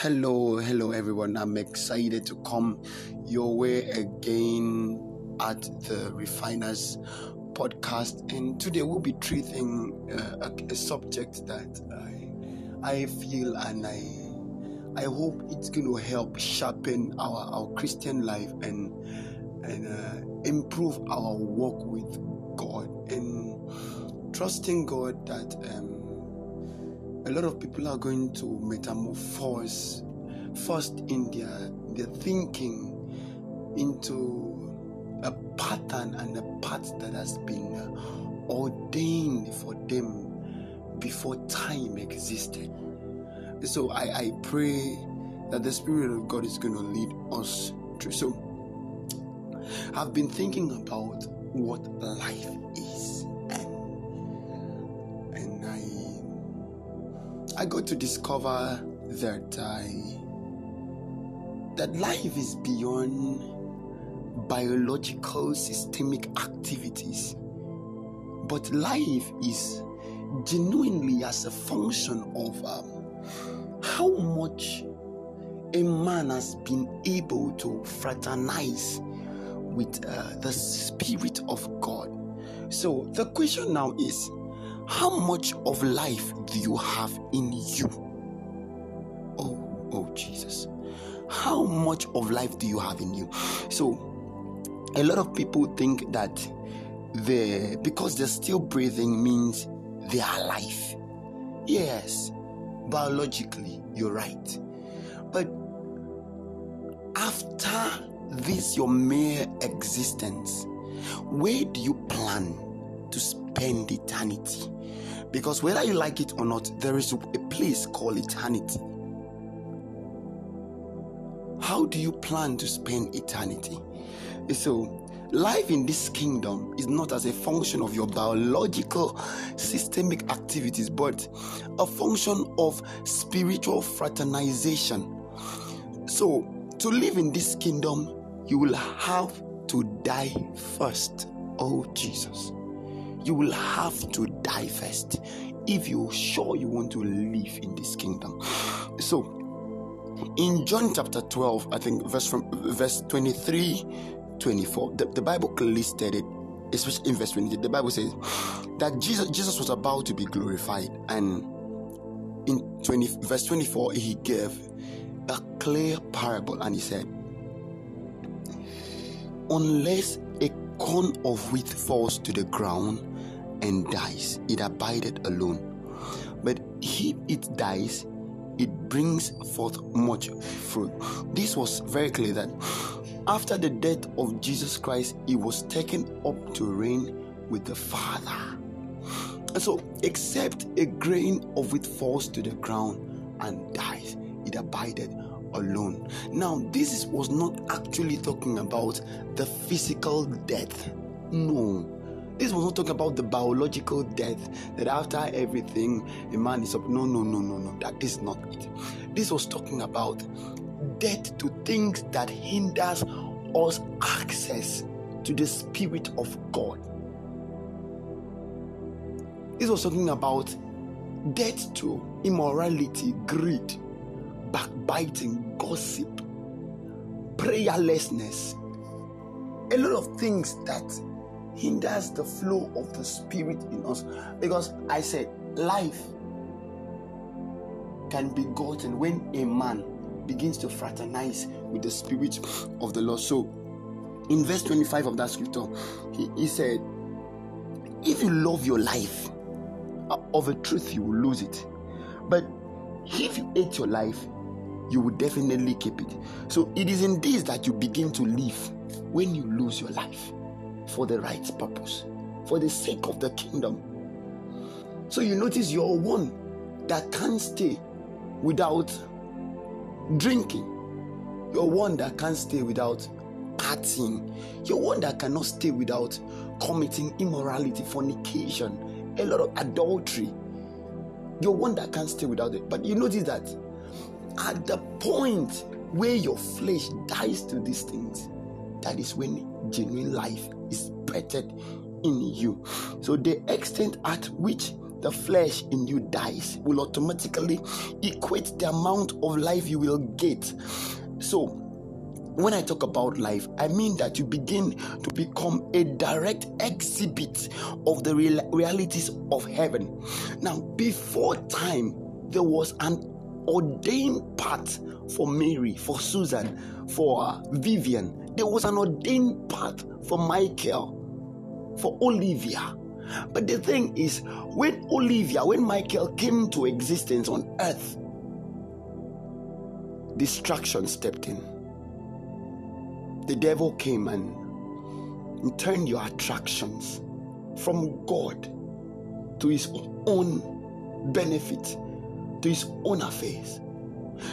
Hello, hello everyone. I'm excited to come your way again at the Refiners podcast. And today we'll be treating uh, a, a, subject that I, I feel and I, I hope it's going to help sharpen our, our Christian life and, and uh, improve our walk with God and trusting God that. Um, a lot of people are going to metamorphose first in their their thinking into a pattern and a path that has been uh, ordained for them before time existed. So I, I pray that the Spirit of God is going to lead us through. So I've been thinking about what life is I got to discover that I that life is beyond biological systemic activities, but life is genuinely as a function of um, how much a man has been able to fraternize with uh, the Spirit of God. So the question now is how much of life do you have in you? Oh, oh, Jesus. How much of life do you have in you? So, a lot of people think that they because they're still breathing means they are alive. Yes, biologically, you're right. But after this, your mere existence, where do you plan to spend eternity? Because whether you like it or not, there is a place called eternity. How do you plan to spend eternity? So, life in this kingdom is not as a function of your biological systemic activities, but a function of spiritual fraternization. So, to live in this kingdom, you will have to die first. Oh, Jesus you will have to die first if you're sure you want to live in this kingdom. So, in John chapter 12, I think verse from verse 23, 24, the, the Bible clearly stated, especially in verse 20, the Bible says that Jesus Jesus was about to be glorified, and in 20 verse 24, he gave a clear parable, and he said, Unless a corn of wheat falls to the ground and dies, it abideth alone. But if it dies, it brings forth much fruit. This was very clear that after the death of Jesus Christ, he was taken up to reign with the Father. And so, except a grain of wheat falls to the ground and dies, it abideth alone. Now, this was not actually talking about the physical death. No. This was not talking about the biological death that after everything a man is up. No, no, no, no, no. That is not it. This was talking about death to things that hinders us access to the spirit of God. This was talking about death to immorality, greed, backbiting, gossip, prayerlessness, a lot of things that hinders the flow of the spirit in us. Because I said, life can be gotten when a man begins to fraternize with the spirit of the Lord. So, in verse 25 of that scripture, he, he said, If you love your life, of a truth, you will lose it. But if you hate your life, you will definitely keep it. So it is in this that you begin to live when you lose your life for the right purpose, for the sake of the kingdom. So you notice you're one that can't stay without drinking. You're one that can't stay without partying. You're one that cannot stay without committing immorality, fornication, a lot of adultery. You're one that can't stay without it. But you notice that at the point where your flesh dies to these things, that is when genuine life is bettered in you. So, the extent at which the flesh in you dies will automatically equate the amount of life you will get. So, when I talk about life, I mean that you begin to become a direct exhibit of the real- realities of heaven. Now, before time, there was an ordained path for Mary, for Susan, for uh, Vivian. There was an ordained path for Michael, for Olivia. But the thing is, when Olivia, when Michael came to existence on earth, distraction stepped in the devil came and, turned your attractions from God to his own benefit, to his own affairs.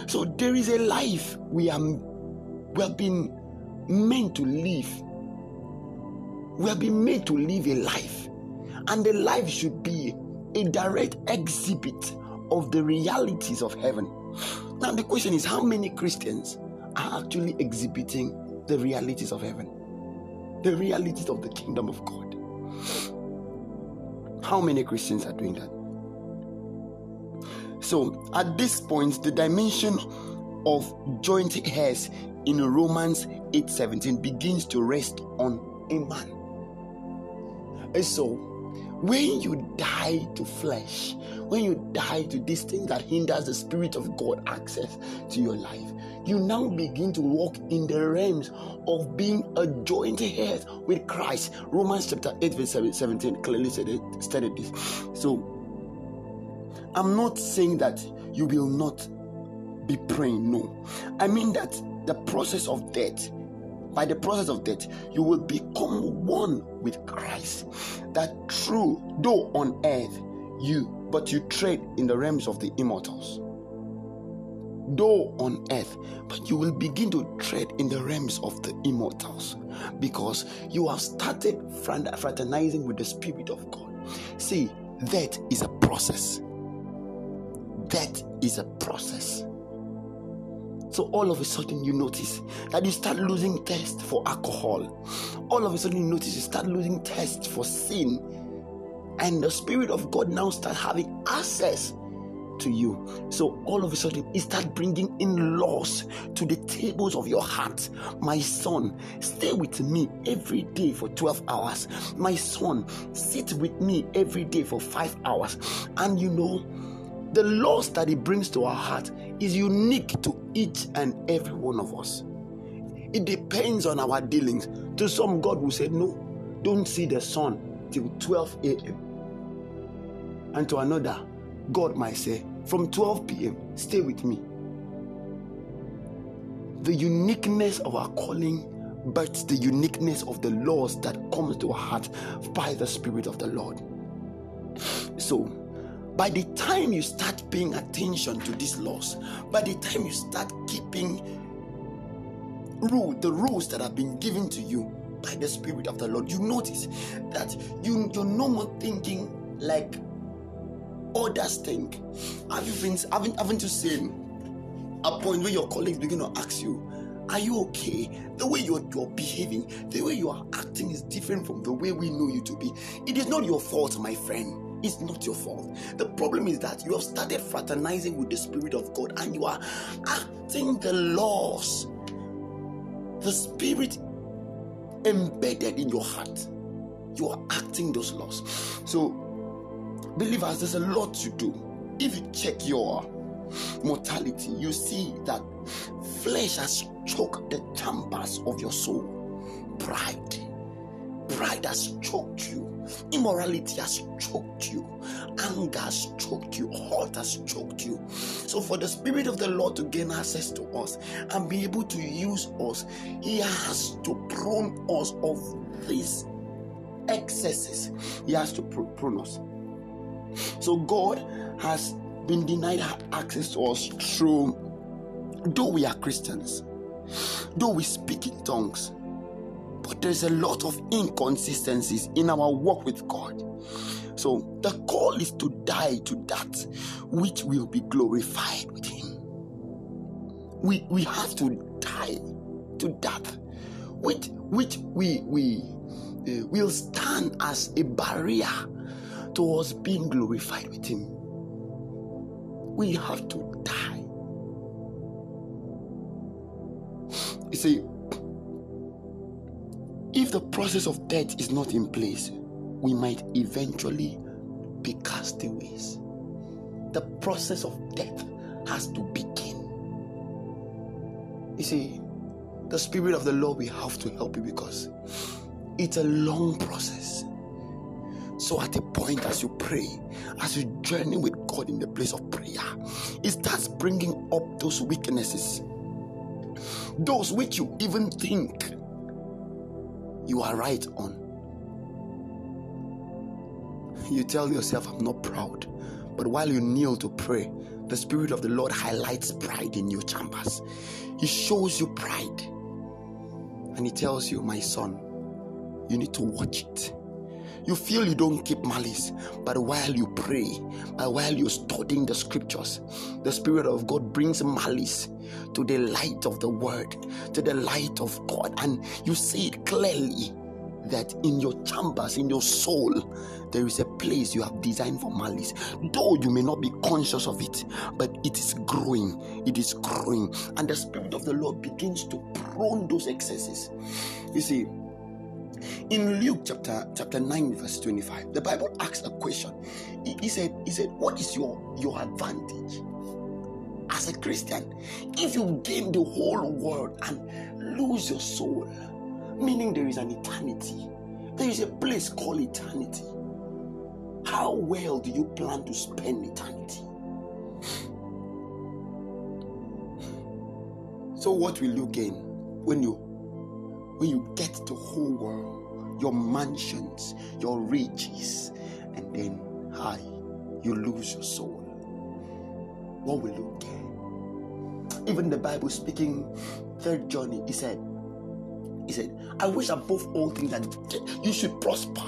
So there is a life we are we have been meant to live. We have been made to live a life, and the life should be a direct exhibit of the realities of heaven. Now, the question is how many Christians are actually exhibiting the realities of heaven, the realities of the kingdom of God. How many Christians are doing that? So, at this point, the dimension of joint heirs in Romans 8:17 begins to rest on a man. And so, when you die to flesh, when you die to this thing that hinders the Spirit of God access to your life, you now begin to walk in the realms of being a joint heir with Christ. Romans chapter 8, verse 17 clearly stated this. So, I'm not saying that you will not be praying. No. I mean that the process of death, by the process of death, you will become one with Christ. That true, though on earth, you, but you tread in the realms of the immortals though on earth, but you will begin to tread in the realms of the immortals because you have started fraternizing with the Spirit of God. See, that is a process. That is a process. So all of a sudden you notice that you start losing taste for alcohol. All of a sudden you notice you start losing taste for sin. And the Spirit of God now start having access to you. So all of a sudden, it starts bringing in laws to the tables of your heart. My son, stay with me every day for 12 hours. My son, sit with me every day for five hours. And you know, the laws that it brings to our heart is unique to each and every one of us. It depends on our dealings. To some, God will say, No, don't see the sun till 12 a.m. And to another, God might say, from 12 p.m., stay with me. The uniqueness of our calling but the uniqueness of the laws that comes to our heart by the Spirit of the Lord. So, by the time you start paying attention to these laws, by the time you start keeping rule the rules that have been given to you by the Spirit of the Lord, you notice that you, you're no more thinking like others think. Have you been having haven't you seen a point where your colleagues begin to ask you, Are you okay? The way you're, you're behaving, the way you are acting is different from the way we know you to be. It is not your fault, my friend. It's not your fault. The problem is that you have started fraternizing with the Spirit of God and you are acting the laws. The Spirit embedded in your heart. You are acting those laws. So Believers, there's a lot to do. If you check your mortality, you see that flesh has choked the chambers of your soul. Pride. Pride has choked you. Immorality has choked you. Anger has choked you. Hurt has choked you. So, for the Spirit of the Lord to gain access to us and be able to use us, He has to prune us of these excesses. He has to prune us. So God has been denied access to us through, though we are Christians, though we speak in tongues, but there's a lot of inconsistencies in our walk with God. So the call is to die to that which will be glorified with Him. We we have to die to that which which we we uh, will stand as a barrier towards being glorified with Him. We have to die. You see, if the process of death is not in place, we might eventually be castaways. The process of death has to begin. You see, the Spirit of the Lord will have to help you because it's a long process. So, at a point as you pray, as you journey with God in the place of prayer, it starts bringing up those weaknesses, those which you even think you are right on. You tell yourself, I'm not proud. But while you kneel to pray, the Spirit of the Lord highlights pride in your chambers. He shows you pride. And He tells you, My son, you need to watch it. You feel you don't keep malice, but while you pray, but while you're studying the scriptures, the Spirit of God brings malice to the light of the Word, to the light of God, and you see it clearly that in your chambers, in your soul, there is a place you have designed for malice. Though you may not be conscious of it, but it is growing, it is growing, and the Spirit of the Lord begins to prune those excesses. You see, in Luke chapter chapter 9, verse 25, the Bible asks a question. He, he said, He said, What is your, your advantage as a Christian if you gain the whole world and lose your soul? Meaning there is an eternity. There is a place called eternity. How well do you plan to spend eternity? So what will you gain when you when you get the whole world, your mansions, your riches, and then high, you lose your soul? What will you gain? Even the Bible speaking third journey, he said, he said, I wish above all things that you should prosper.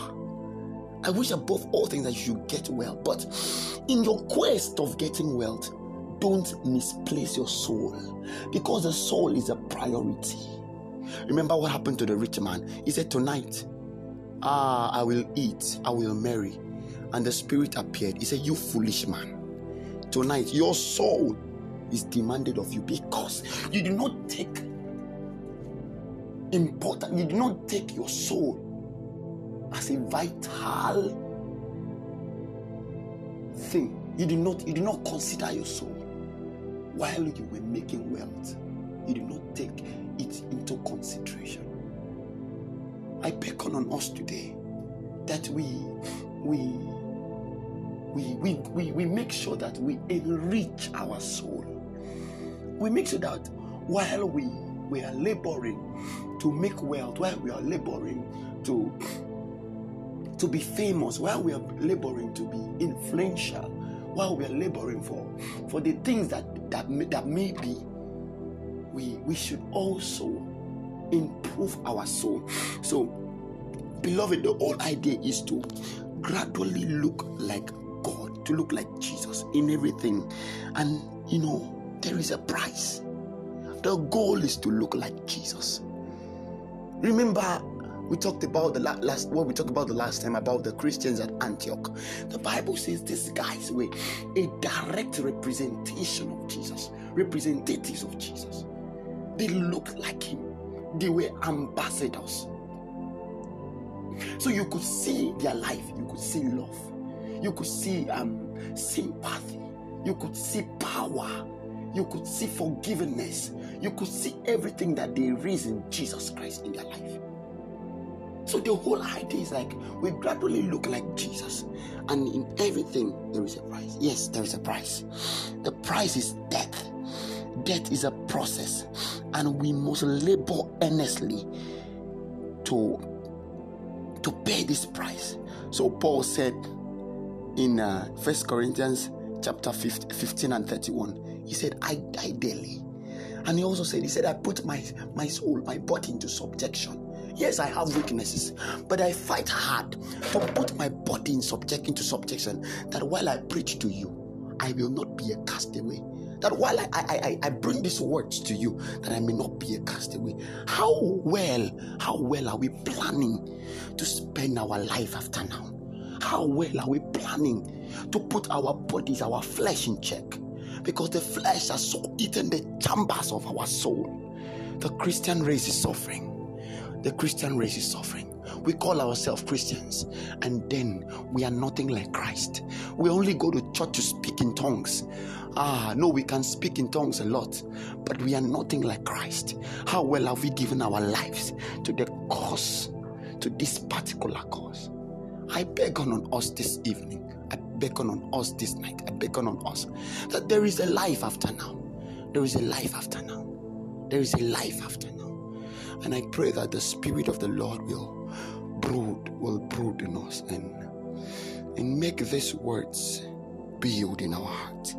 I wish above all things that you should get well. But in your quest of getting wealth, don't misplace your soul because the soul is a priority. Remember what happened to the rich man? He said, Tonight, ah, I will eat, I will marry. And the spirit appeared. He said, You foolish man. Tonight, your soul is demanded of you because you did not take important. You did not take your soul as a vital thing. You did not you did not consider your soul while you were making wealth. You did not take it into consideration. I beckon on us today that we we we, we, we, we make sure that we enrich our soul. We make sure that while we, we are laboring to make wealth, while we are laboring to, to be famous, while we are laboring to be influential, while we are laboring for, for the things that, that, may, that may be, we, we should also improve our soul. So, beloved, the whole idea is to gradually look like God, to look like Jesus in everything. And you know, there is a price. The goal is to look like Jesus. Remember, we talked about the last what we talked about the last time about the Christians at Antioch. The Bible says these guys were a direct representation of Jesus, representatives of Jesus. They looked like him. They were ambassadors. So you could see their life, you could see love, you could see um, sympathy, you could see power, you could see forgiveness, you could see everything that there is in Jesus Christ in their life. So the whole idea is like we gradually look like Jesus, and in everything there is a price. Yes, there is a price. The price is death. Death is a process, and we must labor earnestly to to pay this price. So Paul said in uh, Corinthians chapter 15 and 31, he said, I die daily. And he also said, He said, I put my, my soul, my body into subjection. Yes, I have weaknesses, but I fight hard to put my body in subject into subjection. That while I preach to you, I will not be a castaway. That while I, I, I, I bring these words to you, that I may not be a castaway. How well, how well are we planning to spend our life after now? How well are we planning to put our bodies, our flesh in check? Because the flesh has so eaten the chambers of our soul. The Christian race is suffering. The Christian race is suffering. We call ourselves Christians and then we are nothing like Christ. We only go to church to speak in tongues. Ah, no, we can speak in tongues a lot, but we are nothing like Christ. How well have we given our lives to the cause, to this particular cause? I beg on us this evening. I beckon on us this night. I beckon on us that there is a life after now. There is a life after now. There is a life after now. And I pray that the Spirit of the Lord will brood, will brood in us and, and make these words build in our heart